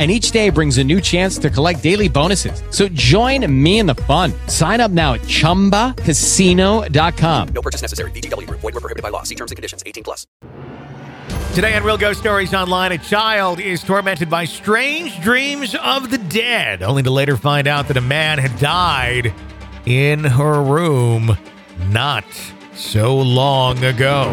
and each day brings a new chance to collect daily bonuses. So join me in the fun. Sign up now at ChumbaCasino.com. No purchase necessary. VGW. Void were prohibited by law. See terms and conditions. 18 plus. Today on Real Ghost Stories Online, a child is tormented by strange dreams of the dead, only to later find out that a man had died in her room not so long ago.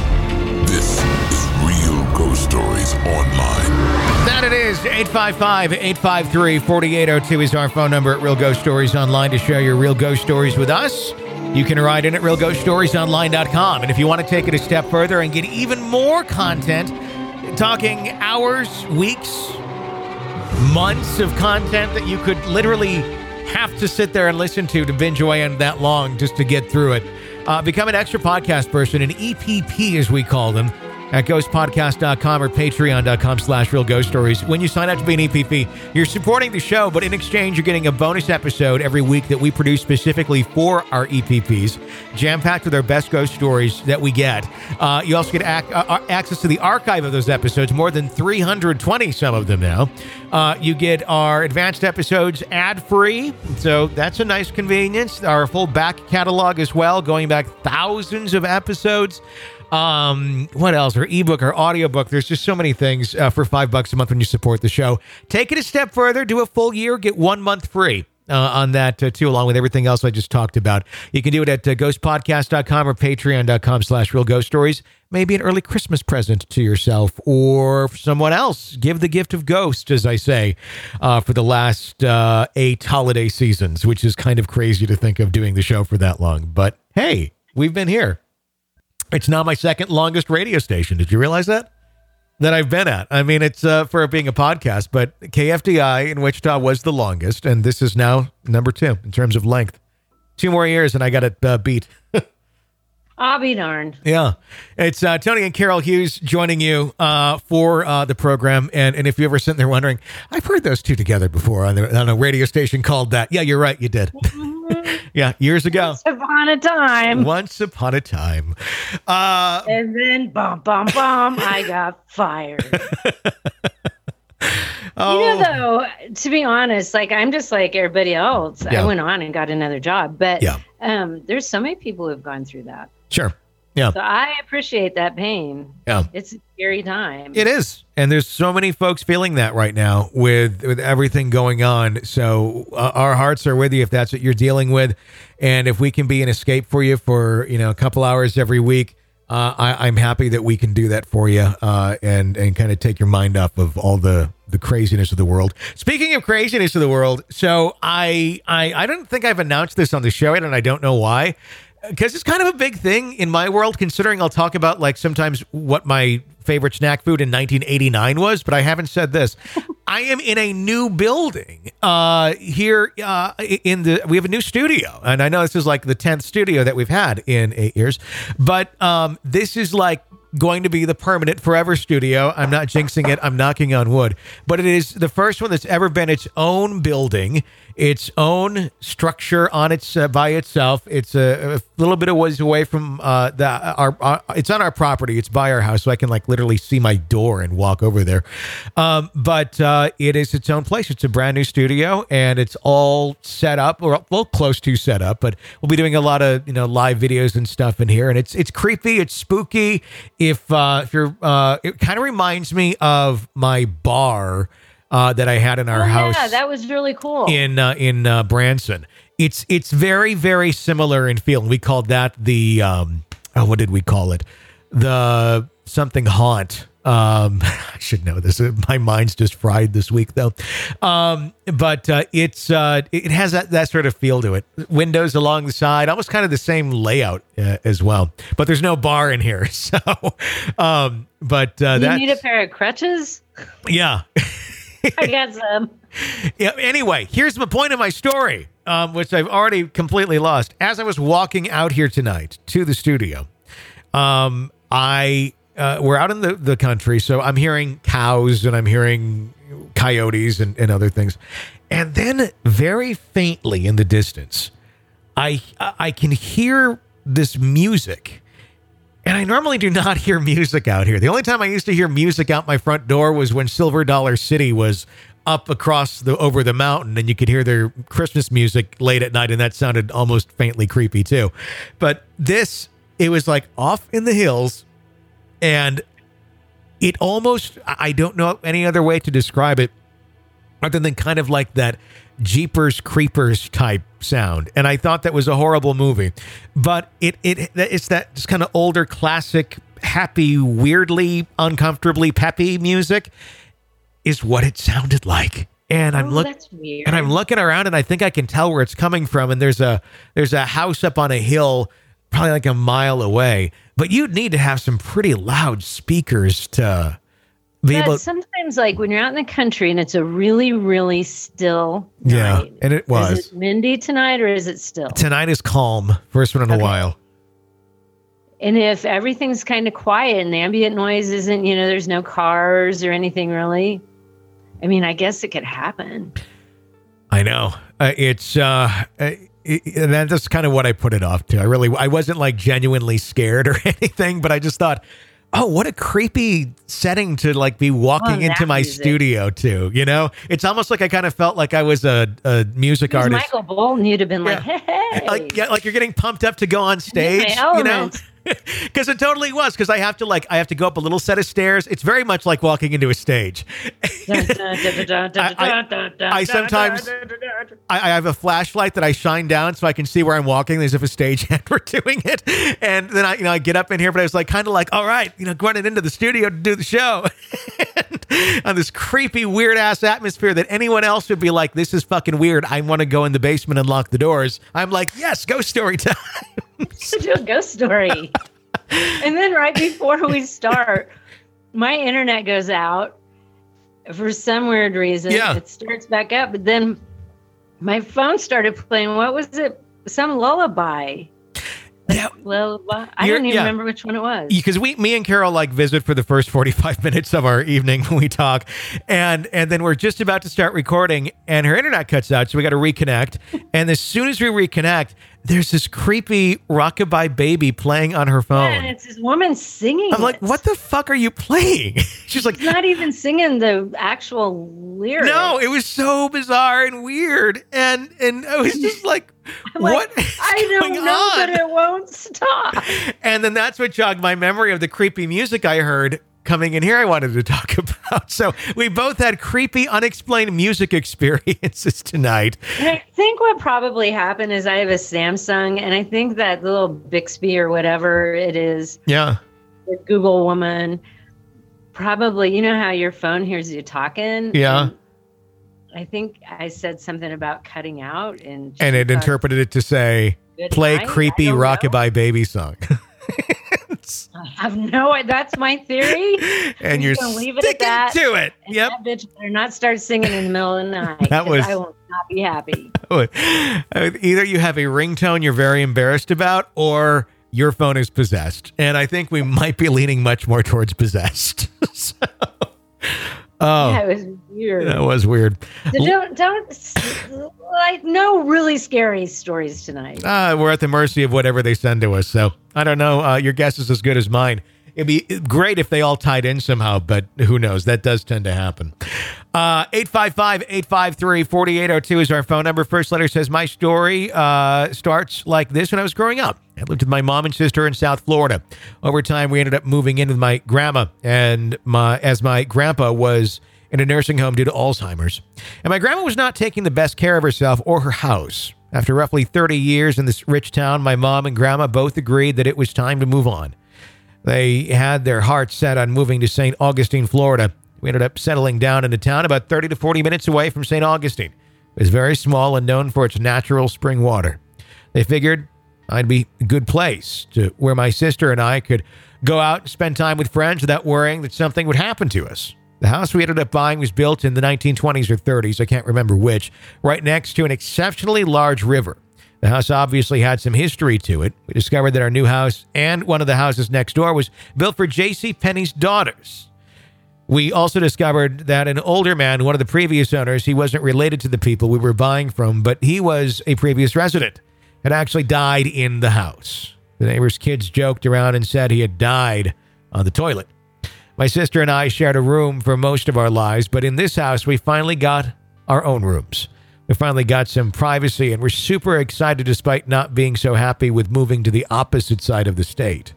This is Real Ghost Stories Online. That it is. 855 853 4802 is our phone number at Real Ghost Stories Online to share your real ghost stories with us. You can write in at realghoststoriesonline.com. And if you want to take it a step further and get even more content, talking hours, weeks, months of content that you could literally have to sit there and listen to to binge away on that long just to get through it. Uh, become an extra podcast person, an EPP as we call them, at ghostpodcast.com or patreon.com slash real ghost stories. When you sign up to be an EPP, you're supporting the show, but in exchange, you're getting a bonus episode every week that we produce specifically for our EPPs, jam-packed with our best ghost stories that we get. Uh, you also get ac- uh, access to the archive of those episodes, more than 320, some of them now. Uh, you get our advanced episodes ad-free, so that's a nice convenience. Our full back catalog as well, going back thousands of episodes. Um, what else? Or ebook or audiobook. There's just so many things uh, for five bucks a month when you support the show. Take it a step further. Do a full year. Get one month free. Uh, on that uh, too, along with everything else I just talked about. You can do it at uh, ghostpodcast.com or patreon.com slash real ghost stories. Maybe an early Christmas present to yourself or someone else. Give the gift of ghost, as I say, uh, for the last uh, eight holiday seasons, which is kind of crazy to think of doing the show for that long. But hey, we've been here. It's now my second longest radio station. Did you realize that? That I've been at. I mean, it's uh, for being a podcast, but KFDI in Wichita was the longest, and this is now number two in terms of length. Two more years, and I got it uh, beat. I'll be darned. Yeah. It's uh, Tony and Carol Hughes joining you uh, for uh, the program. And, and if you ever sitting there wondering, I've heard those two together before on, the, on a radio station called that. Yeah, you're right. You did. yeah, years ago. Once upon a time. Once upon a time. Uh, and then, bum, bum, bum, I got fired. oh, You know, though, to be honest, like I'm just like everybody else. Yeah. I went on and got another job, but Yeah. um, there's so many people who've gone through that. sure. Yeah. So I appreciate that pain. Yeah. It's a scary time. It is, and there's so many folks feeling that right now with with everything going on. So uh, our hearts are with you if that's what you're dealing with, and if we can be an escape for you for you know a couple hours every week, uh, I, I'm happy that we can do that for you, uh, and and kind of take your mind off of all the the craziness of the world. Speaking of craziness of the world, so I I I don't think I've announced this on the show yet, and I don't know why because it's kind of a big thing in my world considering i'll talk about like sometimes what my favorite snack food in 1989 was, but I haven't said this. I am in a new building uh, here uh, in the. We have a new studio, and I know this is like the tenth studio that we've had in eight years, but um, this is like going to be the permanent forever studio. I'm not jinxing it. I'm knocking on wood, but it is the first one that's ever been its own building, its own structure on its uh, by itself. It's a, a little bit of ways away from uh, the our, our. It's on our property. It's by our house, so I can like literally see my door and walk over there. Um, but uh, it is its own place. It's a brand new studio, and it's all set up or well close to set up. But we'll be doing a lot of you know live videos and stuff in here, and it's it's creepy. It's spooky. If uh, if you're, uh, it kind of reminds me of my bar uh, that I had in our Oh, house yeah, that was really cool. in uh, in uh, Branson. It's it's very very similar in feel. We called that the um, oh, what did we call it? The something haunt. Um, I should know this. My mind's just fried this week though. Um, but uh, it's uh, it has that that sort of feel to it. Windows along the side, almost kind of the same layout uh, as well. But there's no bar in here, so. Um, but uh, you need a pair of crutches? yeah. I got some. Yeah, anyway, here's the point of my story, um, which I've already completely lost. As I was walking out here tonight to the studio, um, I uh, we're out in the, the country, so I'm hearing cows and I'm hearing coyotes and, and other things. And then very faintly in the distance, I I can hear this music. And I normally do not hear music out here. The only time I used to hear music out my front door was when Silver Dollar City was up across the over the mountain and you could hear their Christmas music late at night and that sounded almost faintly creepy too. But this it was like off in the hills and it almost I don't know any other way to describe it other than kind of like that Jeepers Creepers type sound. And I thought that was a horrible movie. But it it it's that just kind of older classic happy weirdly uncomfortably peppy music is what it sounded like. And I'm Oh, looking and I'm looking around and I think I can tell where it's coming from and there's a there's a house up on a hill probably like a mile away. But you'd need to have some pretty loud speakers to be But able sometimes, like when you're out in the country and it's a really, really still Yeah, night. and it was. Is it windy tonight or is it still? Tonight is calm. First one in a while. And if everything's kind of quiet and the ambient noise isn't, you know, there's no cars or anything really. I mean, I guess it could happen. I know. Uh, it's uh, uh, and that's kind of what I put it off to. I really, I wasn't like genuinely scared or anything, but I just thought, oh, what a creepy setting to like be walking into my music. studio to. You know, it's almost like I kind of felt like I was a, a music artist. Michael Bolton, you'd have been like, hey, like yeah, like you're getting pumped up to go on stage, you know? Because it totally was. Because I have to like I have to go up a little set of stairs. It's very much like walking into a stage. I sometimes- I, I have a flashlight that I shine down so I can see where I'm walking as if a stagehand were doing it. And then I, you know, I get up in here, but I was like, kind of like, all right, you know, running into the studio to do the show. on this creepy, weird ass atmosphere that anyone else would be like, this is fucking weird. I want to go in the basement and lock the doors. I'm like, yes, ghost story time. do a ghost story. and then right before we start, my internet goes out for some weird reason. Yeah. It starts back up, but then my phone started playing. What was it? Some lullaby. Yeah. Lullaby. I You're- don't even yeah. remember which one it was. because we me and Carol like visit for the first 45 minutes of our evening when we talk and and then we're just about to start recording and her internet cuts out so we got to reconnect and as soon as we reconnect there's this creepy rockabye baby playing on her phone and it's this woman singing. I'm like it. what the fuck are you playing she's like She's not even singing the actual lyrics. no it was so bizarre and weird and and I was just like I'm like, what is I don't know, on? but it won't stop. And then that's what jogged my memory of the creepy music I heard coming in here I wanted to talk about. So we both had creepy, unexplained music experiences tonight. And I think what probably happened is I have a Samsung, and I think that little Bixby or whatever it is, Yeah. the Google woman, probably, you know how your phone hears you talking? Yeah. I think I said something about cutting out, and And it interpreted it to say, play night? Creepy rockabye baby song. I have no. That's my theory. and I'm you're gonna leave it at sticking that. to it. Yep. That bitch better not start singing in the middle of the night. that was- I will not be happy. Either you have a ringtone you're very embarrassed about, or your phone is possessed. And I think we might be leaning much more towards possessed. So- oh, Yeah, it was weird. that was weird. So don't don't like no really scary stories tonight. Uh, we're at the mercy of whatever they send to us. So I don't know. Uh, your guess is as good as mine. It'd be great if they all tied in somehow, but who knows? That does tend to happen. Uh, 855 853 4802 is our phone number. First letter says, My story uh, starts like this when I was growing up. I lived with my mom and sister in South Florida. Over time, we ended up moving in with my grandma, and my as my grandpa was in a nursing home due to Alzheimer's. And my grandma was not taking the best care of herself or her house. After roughly 30 years in this rich town, my mom and grandma both agreed that it was time to move on. They had their hearts set on moving to St. Augustine, Florida. We ended up settling down in a town about 30 to 40 minutes away from St. Augustine. It was very small and known for its natural spring water. They figured I'd be a good place to where my sister and I could go out and spend time with friends without worrying that something would happen to us. The house we ended up buying was built in the 1920s or 30s, I can't remember which, right next to an exceptionally large river. The house obviously had some history to it. We discovered that our new house and one of the houses next door was built for J.C. Penney's daughters. We also discovered that an older man, one of the previous owners, he wasn't related to the people we were buying from, but he was a previous resident, had actually died in the house. The neighbor's kids joked around and said he had died on the toilet. My sister and I shared a room for most of our lives, but in this house, we finally got our own rooms. We finally got some privacy, and we're super excited despite not being so happy with moving to the opposite side of the state.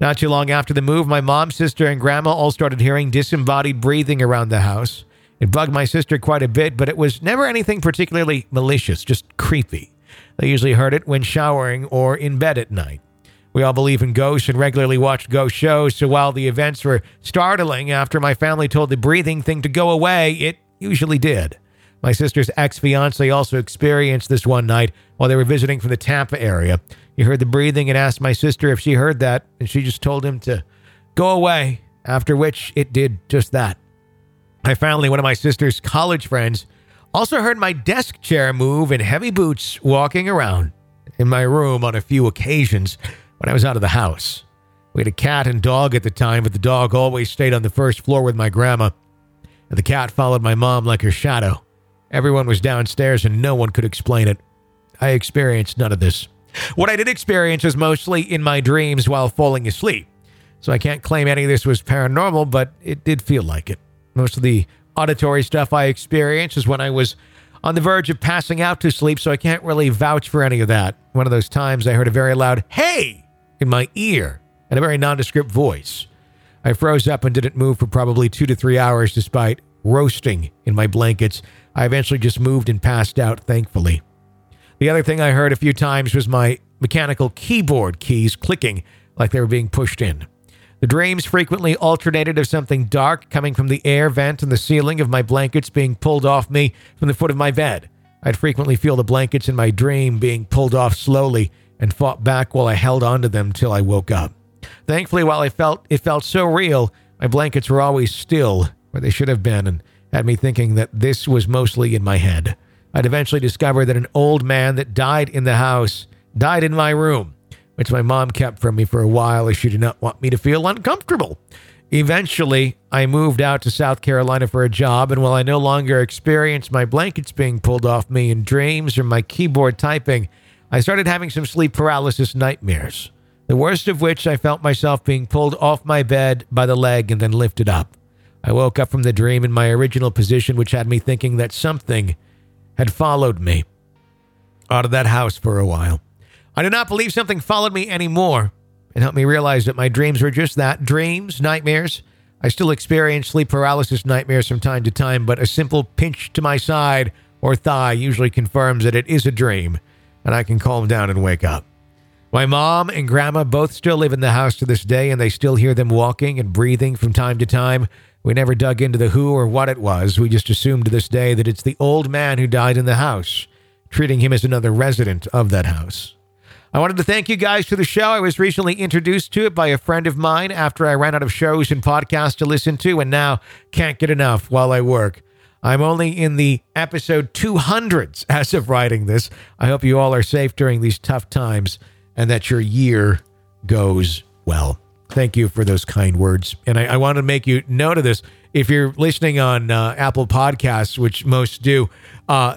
Not too long after the move, my mom, sister, and grandma all started hearing disembodied breathing around the house. It bugged my sister quite a bit, but it was never anything particularly malicious, just creepy. They usually heard it when showering or in bed at night. We all believe in ghosts and regularly watch ghost shows, so while the events were startling after my family told the breathing thing to go away, it usually did. My sister's ex fiance also experienced this one night while they were visiting from the Tampa area. He heard the breathing and asked my sister if she heard that, and she just told him to go away, after which it did just that. I finally, one of my sister's college friends, also heard my desk chair move and heavy boots walking around in my room on a few occasions when I was out of the house. We had a cat and dog at the time, but the dog always stayed on the first floor with my grandma, and the cat followed my mom like her shadow. Everyone was downstairs and no one could explain it. I experienced none of this. What I did experience was mostly in my dreams while falling asleep. So I can't claim any of this was paranormal, but it did feel like it. Most of the auditory stuff I experienced is when I was on the verge of passing out to sleep, so I can't really vouch for any of that. One of those times I heard a very loud, hey, in my ear and a very nondescript voice. I froze up and didn't move for probably two to three hours despite roasting in my blankets. I eventually just moved and passed out, thankfully. The other thing I heard a few times was my mechanical keyboard keys clicking like they were being pushed in. The dreams frequently alternated of something dark coming from the air vent in the ceiling of my blankets being pulled off me from the foot of my bed. I'd frequently feel the blankets in my dream being pulled off slowly and fought back while I held onto them till I woke up. Thankfully, while I felt it felt so real, my blankets were always still where they should have been and had me thinking that this was mostly in my head. I'd eventually discover that an old man that died in the house died in my room, which my mom kept from me for a while as she did not want me to feel uncomfortable. Eventually, I moved out to South Carolina for a job, and while I no longer experienced my blankets being pulled off me in dreams or my keyboard typing, I started having some sleep paralysis nightmares. The worst of which I felt myself being pulled off my bed by the leg and then lifted up. I woke up from the dream in my original position, which had me thinking that something had followed me out of that house for a while. I do not believe something followed me anymore. It helped me realize that my dreams were just that dreams, nightmares. I still experience sleep paralysis nightmares from time to time, but a simple pinch to my side or thigh usually confirms that it is a dream and I can calm down and wake up. My mom and grandma both still live in the house to this day, and they still hear them walking and breathing from time to time. We never dug into the who or what it was. We just assumed to this day that it's the old man who died in the house, treating him as another resident of that house. I wanted to thank you guys for the show. I was recently introduced to it by a friend of mine after I ran out of shows and podcasts to listen to, and now can't get enough while I work. I'm only in the episode 200s as of writing this. I hope you all are safe during these tough times and that your year goes well. Thank you for those kind words. And I, I want to make you note of this. If you're listening on uh, Apple Podcasts, which most do, uh,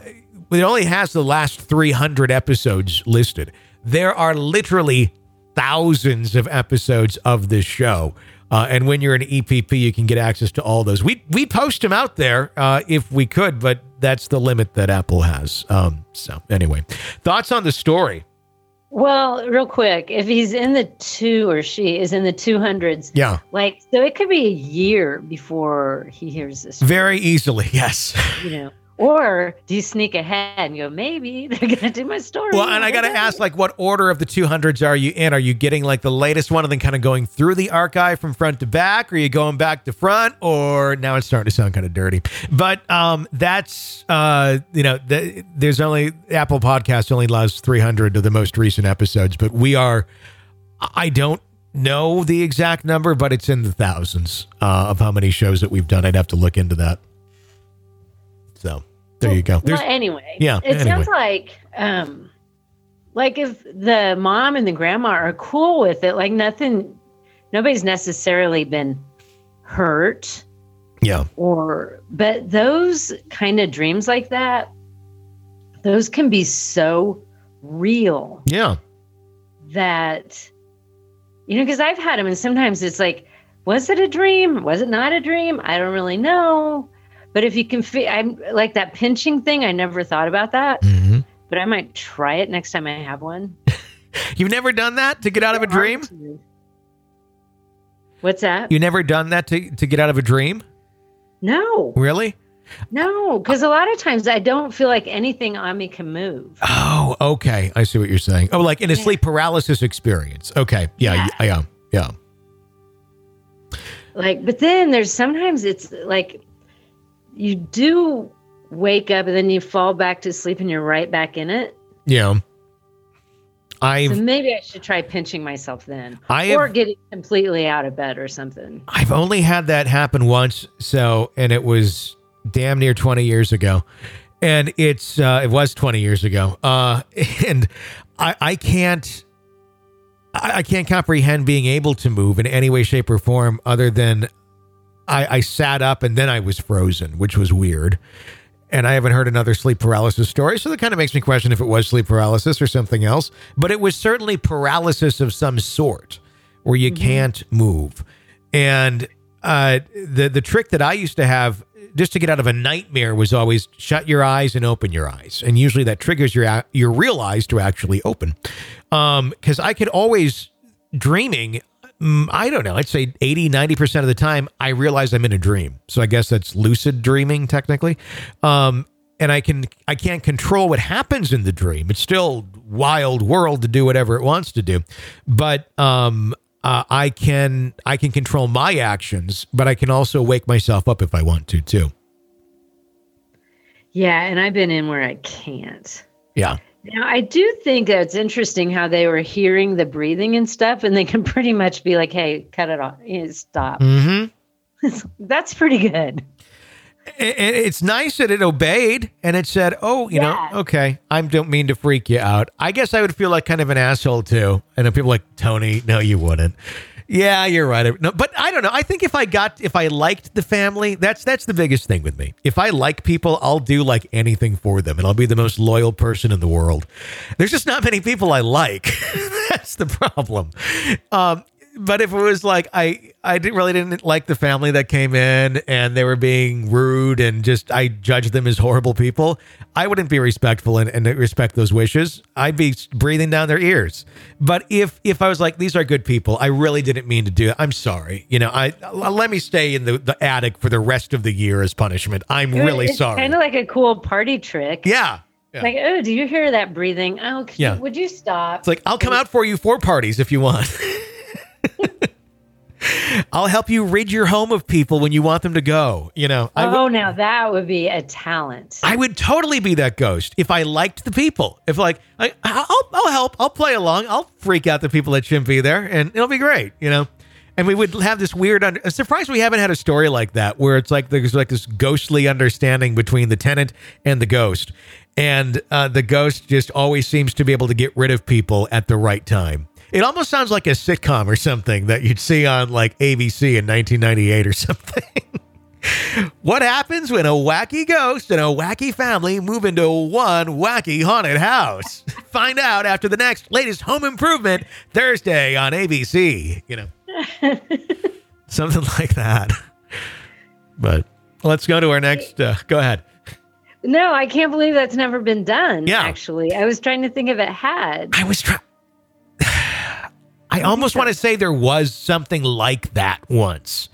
it only has the last 300 episodes listed. There are literally thousands of episodes of this show. Uh, and when you're an EPP, you can get access to all those. We we post them out there uh, if we could, but that's the limit that Apple has. Um, so anyway, thoughts on the story? Well, real quick, if he's in the two or she is in the 200s, Yeah, like, so it could be a year before he hears this, very easily. Yes. you know. Or do you sneak ahead and go, maybe they're going to do my story? Well, and I got to ask, like, what order of the 200s are you in? Are you getting like the latest one and then kind of going through the archive from front to back? Or are you going back to front? Or now it's starting to sound kind of dirty. But um, that's, uh, you know, the, there's only Apple Podcast only allows 300 of the most recent episodes, but we are, I don't know the exact number, but it's in the thousands uh, of how many shows that we've done. I'd have to look into that. So there you go. There's, Well, anyway, Yeah, it anyway. sounds like, um, like if the mom and the grandma are cool with it, like nothing, nobody's necessarily been hurt yeah. or, but those kind of dreams like that, those can be so real Yeah. that, you know, because I've had them and sometimes it's like, was it a dream? Was it not a dream? I don't really know. But if you can, fi- I'm like that pinching thing. I never thought about that, hmm but I might try it next time I have one. You've never done that to get out of a dream? What's that? You never done that to, to get out of a dream? No, Really? no, because a lot of times I don't feel like anything on me can move. Oh, okay. I see what you're saying. Oh, like in a sleep paralysis experience. Okay. Yeah. Yeah. Yeah. Yeah. yeah. Like, but then there's sometimes it's like you do wake up and then you fall back to sleep and you're right back in it. Yeah. I've maybe I should try pinching myself then, I or getting completely out of bed or something. I've only had that happen once, so and it was damn near 20 years ago. And it's uh it was 20 years ago. Uh and I I can't I, I can't comprehend being able to move in any way, shape, or form other than I, I sat up and then I was frozen, which was weird. And I haven't heard another sleep paralysis story. So that kind of makes me question if it was sleep paralysis or something else. But it was certainly paralysis of some sort where you can't move. And uh, the, the trick that I used to have just to get out of a nightmare was always shut your eyes and open your eyes. And usually that triggers your, your real eyes to actually open. Because I could always dreaming I don't know. I'd say 80, 90% of the time, I realize I'm in a dream. So I guess that's lucid dreaming, technically. Um, and I can I can't control what happens in the dream. It's still wild world to do whatever it wants to do, but um, uh, I can I can control my actions, but I can also wake myself up if I want to too. Yeah, and I've been in where I can't. Yeah, Now, I do think that it's interesting how they were hearing the breathing and stuff, and they can pretty much be like, hey, cut it off, stop. mm-hmm. That's pretty good. It's nice that it obeyed and it said, "Oh, you Yeah. know, okay, I don't mean to freak you out." I guess I would feel like kind of an asshole too. And then people like Tony, no, you wouldn't. Yeah, you're right. No, but I don't know. I think if I got, if I liked the family, that's that's the biggest thing with me. If I like people, I'll do like anything for them, and I'll be the most loyal person in the world. There's just not many people I like. that's the problem. Um, but if it was like I I didn't really didn't like the family that came in and they were being rude and just I judged them as horrible people, I wouldn't be respectful and, and respect those wishes. I'd be breathing down their ears. But if if I was like these are good people, I really didn't mean to do it. I'm sorry. You know, I let me stay in the, the attic for the rest of the year as punishment. I'm really it's sorry. Kind of like a cool party trick. yeah. Yeah. Like, oh, do you hear that breathing? Oh, Yeah. you, would you stop? It's like I'll come out for you for parties if you want. I'll help you rid your home of people when you want them to go. You know, I would- oh, now that would be a talent. I would totally be that ghost if I liked the people. If like I, I'll, I'll help, I'll play along, I'll freak out the people that shouldn't be there, and it'll be great, you know. And we would have this weird. Under, I'm surprised we haven't had a story like that where it's like there's like this ghostly understanding between the tenant and the ghost, and uh, the ghost just always seems to be able to get rid of people at the right time. It almost sounds like a sitcom or something that you'd see on like ABC in 1998 or something. What happens when a wacky ghost and a wacky family move into one wacky haunted house? Find out after the next latest home improvement Thursday on ABC. You know, something like that. But let's go to our next. Uh, go ahead. no, I can't believe that's never been done. Yeah. Actually, I was trying to think if it had. I was trying. I almost want to say there was something like that once.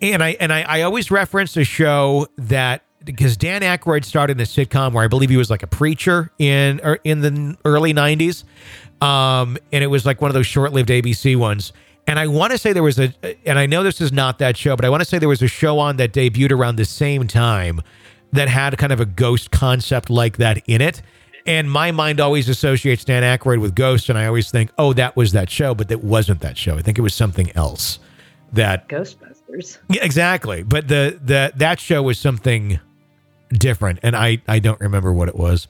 And I and I, I always reference a show that because Dan Aykroyd started in a sitcom where I believe he was like a preacher in or in the early '90s, um, and it was like one of those short-lived ABC ones. And I want to say there was a, and I know this is not that show, but I want to say there was a show on that debuted around the same time that had kind of a ghost concept like that in it. And my mind always associates Dan Aykroyd with ghosts, and I always think, oh, that was that show, but that wasn't that show. I think it was something else. That Ghostbusters. yeah, exactly. But the the that show was something different, and I I don't remember what it was.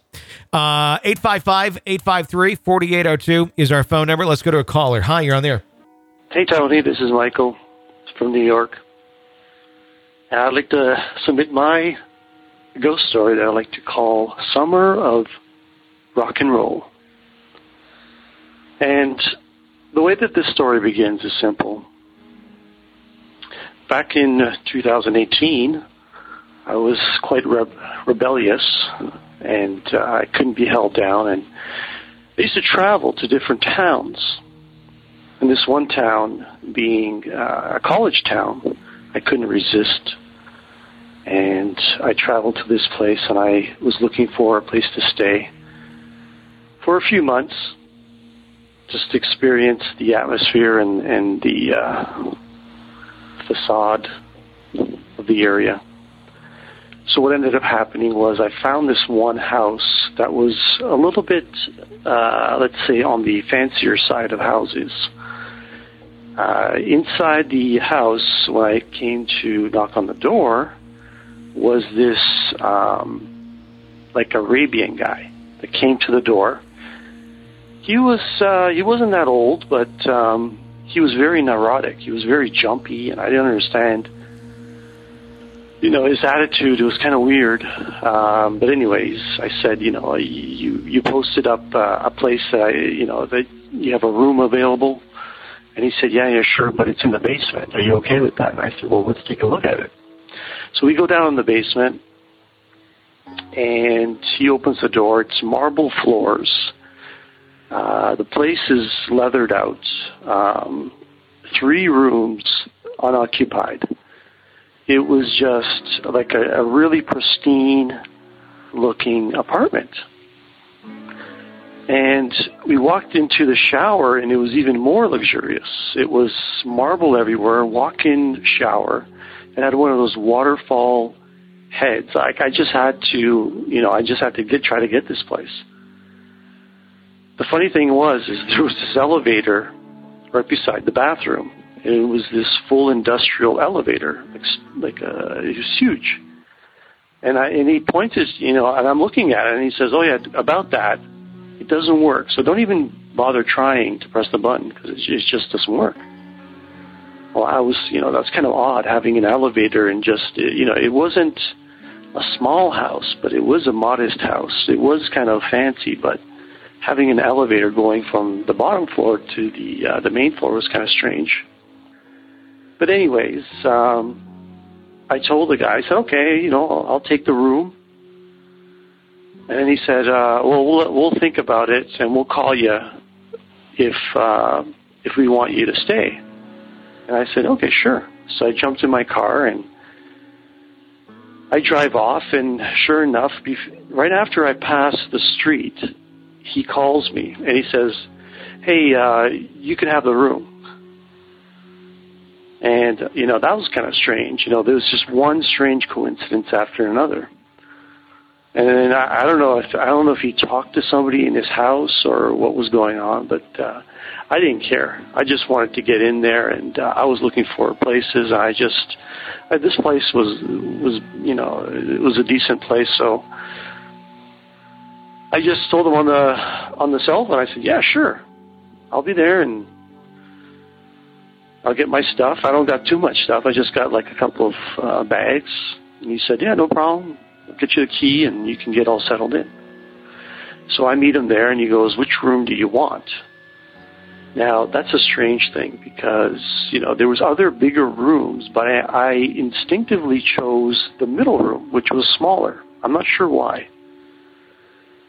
Uh 855-853-4802 is our phone number. Let's go to a caller. Hi, you're on there. Hey, Tony, this is Michael from New York. And I'd like to submit my ghost story that I like to call Summer of Rock and Roll. And the way that this story begins is simple. Back in uh, 2018, I was quite re- rebellious and uh, I couldn't be held down. And I used to travel to different towns and this one town being uh, a college town, I couldn't resist. And I traveled to this place and I was looking for a place to stay for a few months, just experience the atmosphere and, and the uh, facade of the area. So what ended up happening was I found this one house that was a little bit, uh, let's say, on the fancier side of houses. Uh, inside the house, when I came to knock on the door, was this um, like Arabian guy that came to the door. He was uh, he wasn't that old, but um, he was very neurotic. He was very jumpy, and I didn't understand. You know, his attitude It was kind of weird. Um, but anyways, I said, you know, you you posted up uh, a place that I, you know, that you have a room available. And he said, yeah, yeah, sure, but it's in the basement. Are you okay with that? And I said, well, let's take a look at it. So we go down in the basement, and he opens the door. It's marble floors. Uh, the place is leathered out. Um, three rooms unoccupied. It was just like a, a really pristine looking apartment. And we walked into the shower, and it was even more luxurious. It was marble everywhere, walk in shower. It had one of those waterfall heads. Like I just had to, you know, I just had to get try to get this place. The funny thing was, is there was this elevator right beside the bathroom, and it was this full industrial elevator, like like uh, it was huge. And I and he pointed, you know, and I'm looking at it, and he says, "Oh yeah, about that, it doesn't work. So don't even bother trying to press the button because it, it just doesn't work." Well, I was, you know, that's kind of odd having an elevator and just, you know, it wasn't a small house, but it was a modest house. It was kind of fancy, but having an elevator going from the bottom floor to the uh, the main floor was kind of strange. But anyways, um, I told the guy, I said, okay, you know, I'll, I'll take the room. And he said, uh, well, well, we'll think about it and we'll call you if uh, if we want you to stay. And I said, okay, sure. So I jumped in my car and I drive off. And sure enough, right after I pass the street, he calls me and he says, hey, uh, you can have the room. And, you know, that was kind of strange. You know, there was just one strange coincidence after another. And then I, I don't know if I don't know if he talked to somebody in his house or what was going on, but uh, I didn't care. I just wanted to get in there, and uh, I was looking for places. I just uh, this place was was you know it was a decent place, so I just told him on the on the cell phone. I said, "Yeah, sure, I'll be there, and I'll get my stuff. I don't got too much stuff. I just got like a couple of uh, bags." And he said, "Yeah, no problem. I'll get you the key, and you can get all settled in." So I meet him there, and he goes, "Which room do you want?" Now that's a strange thing because you know there was other bigger rooms, but I, I instinctively chose the middle room, which was smaller. I'm not sure why.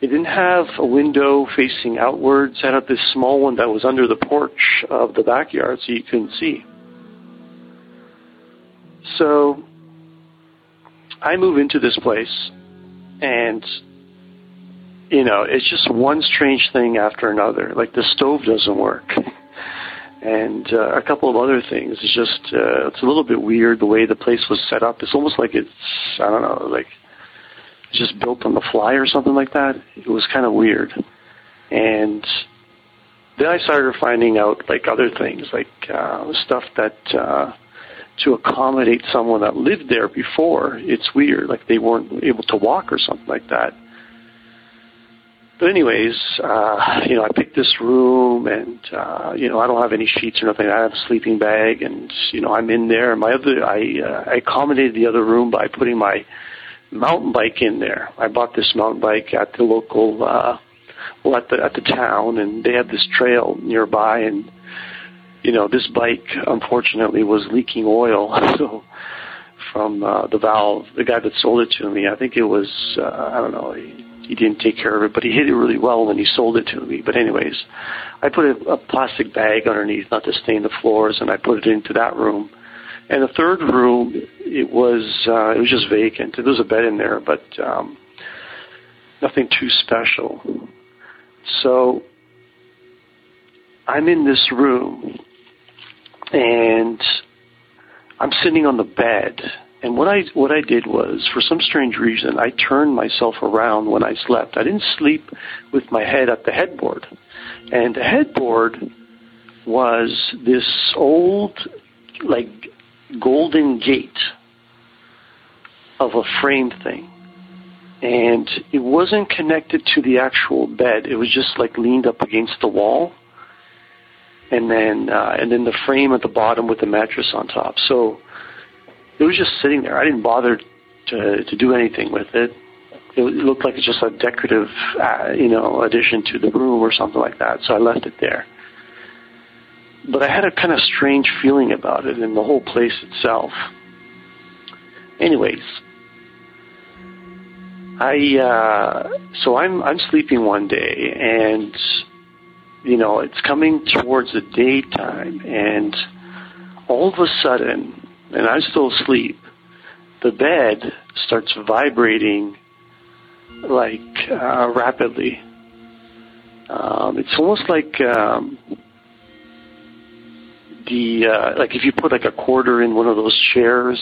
It didn't have a window facing outwards. It had this small one that was under the porch of the backyard, so you couldn't see. So I move into this place, and you know, it's just one strange thing after another. Like the stove doesn't work. and uh, a couple of other things. It's just uh, it's a little bit weird the way the place was set up. It's almost like it's I don't know, like just built on the fly or something like that. It was kind of weird. And then I started finding out like other things, like uh, stuff that uh, to accommodate someone that lived there before, it's weird. Like they weren't able to walk or something like that. But anyways, uh, you know, I picked this room, and uh, you know, I don't have any sheets or nothing. I have a sleeping bag, and you know, I'm in there. My other, I, uh, I accommodated the other room by putting my mountain bike in there. I bought this mountain bike at the local, uh, well, at the at the town, and they had this trail nearby, and you know, this bike unfortunately was leaking oil, so from uh, the valve, the guy that sold it to me, I think it was, uh, I don't know, he, he didn't take care of it, but he hid it really well when he sold it to me. But anyways, I put a, a plastic bag underneath, not to stain the floors, and I put it into that room. And the third room, it was uh, it was just vacant. There was a bed in there, but um, nothing too special. So I'm in this room, and I'm sitting on the bed. And what I what I did was, for some strange reason, I turned myself around when I slept. I didn't sleep with my head at the headboard, and the headboard was this old, like golden gate of a frame thing. And it wasn't connected to the actual bed. It was just like leaned up against the wall. And then, uh, and then the frame at the bottom with the mattress on top. So it was just sitting there. I didn't bother to, to do anything with it. It looked like it's just a decorative, uh, you know, addition to the room or something like that. So I left it there but I had a kind of strange feeling about it and the whole place itself. Anyways, I uh, so I'm I'm sleeping one day and you know it's coming towards the daytime and all of a sudden and I'm still asleep the bed starts vibrating like uh, rapidly um, it's almost like um, the uh, like if you put like a quarter in one of those chairs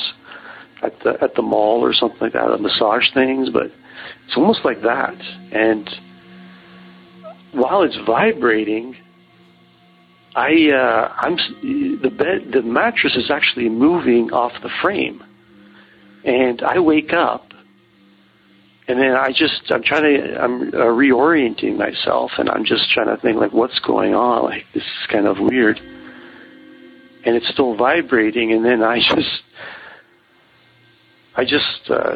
at the at the mall or something like that, the massage things, but it's almost like that. And while it's vibrating, I uh, I'm the bed the mattress is actually moving off the frame, and I wake up. And then I just, I'm trying to, I'm uh, reorienting myself and I'm just trying to think like, what's going on? Like, this is kind of weird and it's still vibrating and then I just I just uh,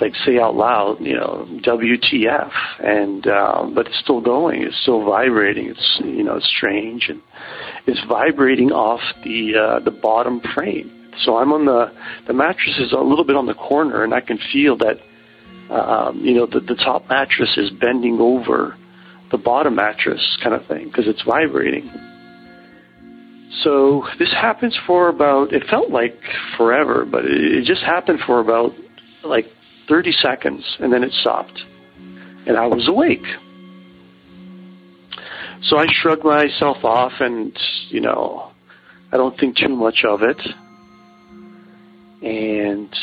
like say out loud, you know, WTF, and um, but it's still going. It's still vibrating. It's you know, it's strange, and it's vibrating off the uh, the bottom frame. So I'm on the the mattress is a little bit on the corner, and I can feel that um, you know the the top mattress is bending over the bottom mattress, kind of thing, because it's vibrating. So this happens for about, it felt like forever, but it just happened for about like 30 seconds and then it stopped. And I was awake. So I shrugged myself off and, you know, I don't think too much of it. and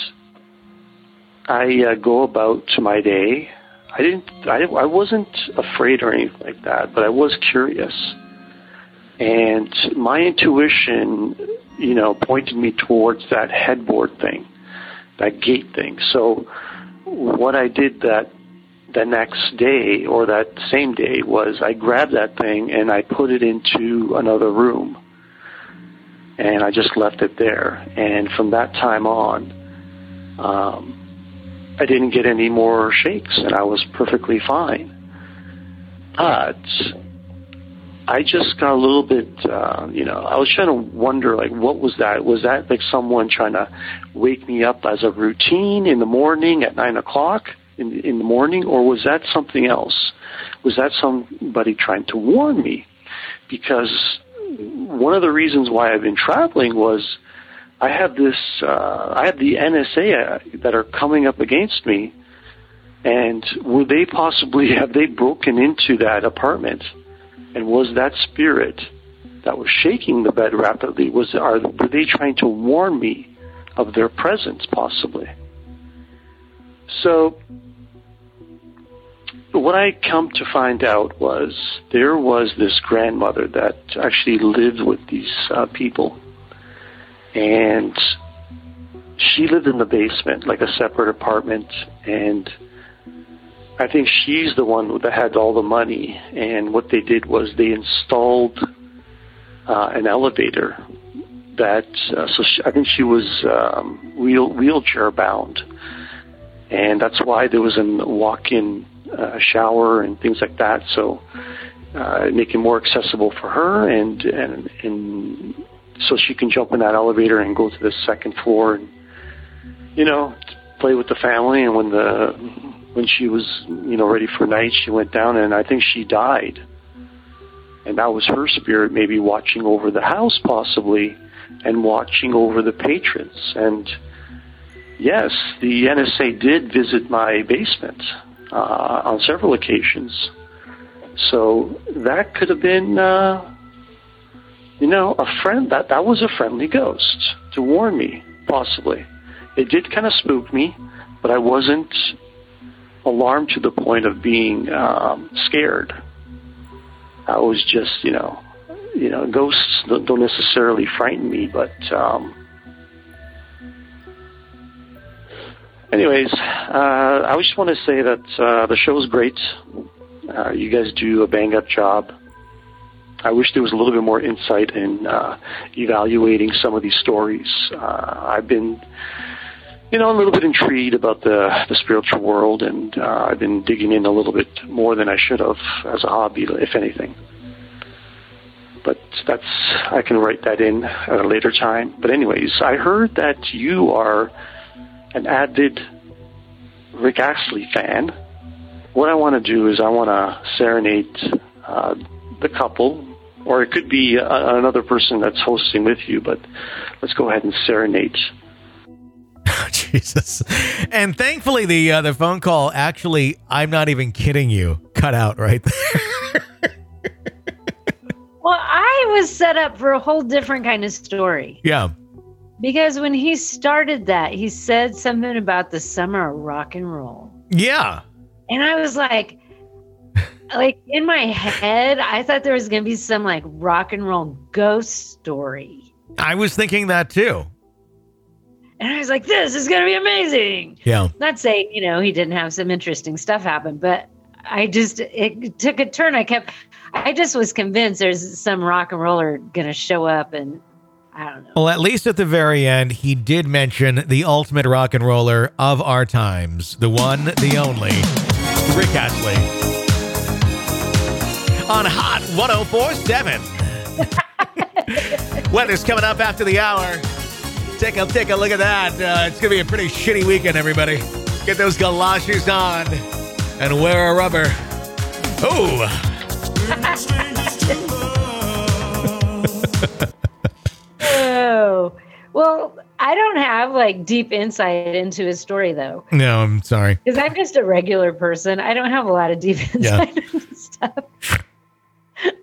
I uh, go about to my day. I didn't. I, I wasn't afraid or anything like that, but I was curious, and my intuition, you know, pointed me towards that headboard thing, that gate thing. So, what I did that the next day or that same day was I grabbed that thing and I put it into another room. And I just left it there. And from that time on, um, I didn't get any more shakes and I was perfectly fine. But I just got a little bit, uh, you know, I was trying to wonder, like, what was that? Was that like someone trying to wake me up as a routine in the morning at nine o'clock? in, in the morning, or was that something else? Was that somebody trying to warn me? Because one of the reasons why I've been traveling was I have this, uh, I have the NSA that are coming up against me, and were they possibly have they broken into that apartment? And was that spirit that was shaking the bed rapidly was are were they trying to warn me of their presence possibly? So what I come to find out was there was this grandmother that actually lived with these uh, people, and she lived in the basement, like a separate apartment, and I think she's the one that had all the money. And what they did was they installed uh, an elevator that, uh, so she, I think she was um, wheel wheelchair bound, and that's why there was a walk-in uh, shower and things like that. So uh, make it more accessible for her, and and and so she can jump in that elevator and go to the second floor, and you know, play with the family. And when the when she was you know ready for night, she went down, and I think she died. And that was her spirit, maybe watching over the house, possibly, and watching over the patrons. And yes, the NSA did visit my basement uh, on several occasions. So that could have been, uh, you know, a friend. That that was a friendly ghost to warn me, possibly. It did kind of spook me, but I wasn't alarmed to the point of being um, scared. I was just, you know, you know, ghosts don't necessarily frighten me, but um, anyways, uh, I just want to say that uh, the show is great. Uh, you guys do a bang up job. I wish there was a little bit more insight in uh, evaluating some of these stories. Uh, I've been, you know, a little bit intrigued about the the spiritual world, and uh, I've been digging in a little bit more than I should have as a hobby, if anything. But that's I can write that in at a later time. But anyways, I heard that you are an avid Rick Astley fan. What I want to do is I want to serenade uh, the couple, or it could be a, another person that's hosting with you, but let's go ahead and serenade. Jesus. And thankfully, the uh, the phone call actually, I'm not even kidding you, cut out right there. well, I was set up for a whole different kind of story. Yeah. Because when he started that, he said something about the summer of rock and roll. Yeah. And I was like, like in my head, I thought there was going to be some like rock and roll ghost story. I was thinking that too. And I was like, this is going to be amazing. Yeah. Not saying, you know, he didn't have some interesting stuff happen, but I just, it took a turn. I kept, I just was convinced there's some rock and roller going to show up and I don't know. Well, at least at the very end, he did mention the ultimate rock and roller of our times, the one, the only, Rick Astley. On Hot 1047. Weather's coming up after the hour. Take a take a look at that. Uh, it's gonna be a pretty shitty weekend, everybody. Get those galoshes on and wear a rubber. Oh. Oh, well, I don't have like deep insight into his story though. No, I'm sorry. Because I'm just a regular person. I don't have a lot of deep insight yeah. into stuff.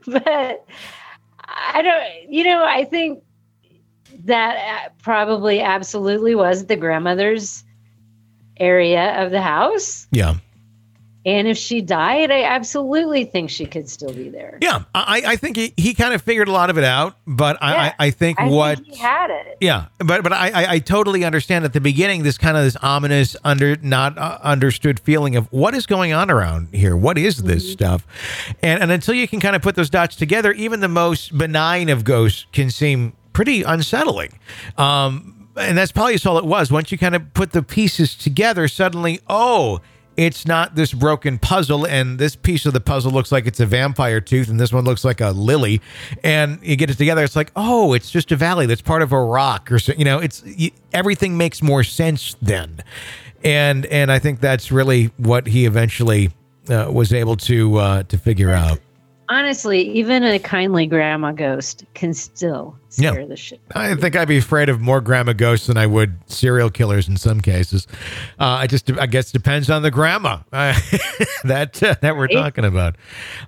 but I don't, you know, I think that uh, probably absolutely was the grandmother's area of the house. Yeah. And if she died, I absolutely think she could still be there. Yeah, I, I think he, he kind of figured a lot of it out, but I, Yeah, I, I think I what think he had it. Yeah, but but I, I I totally understand at the beginning this kind of this ominous under not uh, understood feeling of what is going on around here. What is this stuff? And and until you can kind of put those dots together, even the most benign of ghosts can seem pretty unsettling. Um, and that's probably all it was. Once you kind of put the pieces together, suddenly, oh. It's not this broken puzzle, and this piece of the puzzle looks like it's a vampire tooth, and this one looks like a lily. And you get it together, it's like, oh, it's just a valley that's part of a rock, or so. You know, it's y everything makes more sense then. And and I think that's really what he eventually uh, was able to uh, to figure out. Honestly, even a kindly grandma ghost can still scare Yeah. the shit. I think I'd be afraid of more grandma ghosts than I would serial killers in some cases. Uh, I just, I guess, depends on the grandma uh, that uh, that we're talking about.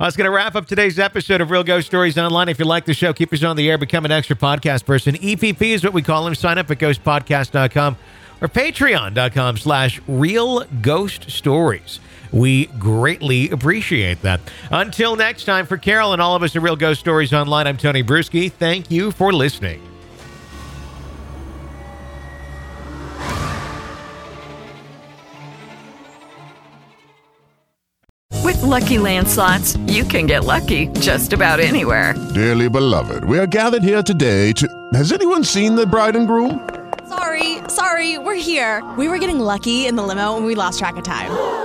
I was going to wrap up today's episode of Real Ghost Stories Online. If you like the show, keep us on the air, become an extra podcast person. EPP is what we call them. Sign up at ghostpodcast.com or patreon.com slash real ghost stories. We greatly appreciate that. Until next time, for Carol and all of us at Real Ghost Stories Online, I'm Tony Brueski. Thank you for listening. With Lucky Land slots, you can get lucky just about anywhere. Dearly beloved, we are gathered here today to. Has anyone seen the bride and groom? Sorry, sorry, we're here. We were getting lucky in the limo and we lost track of time.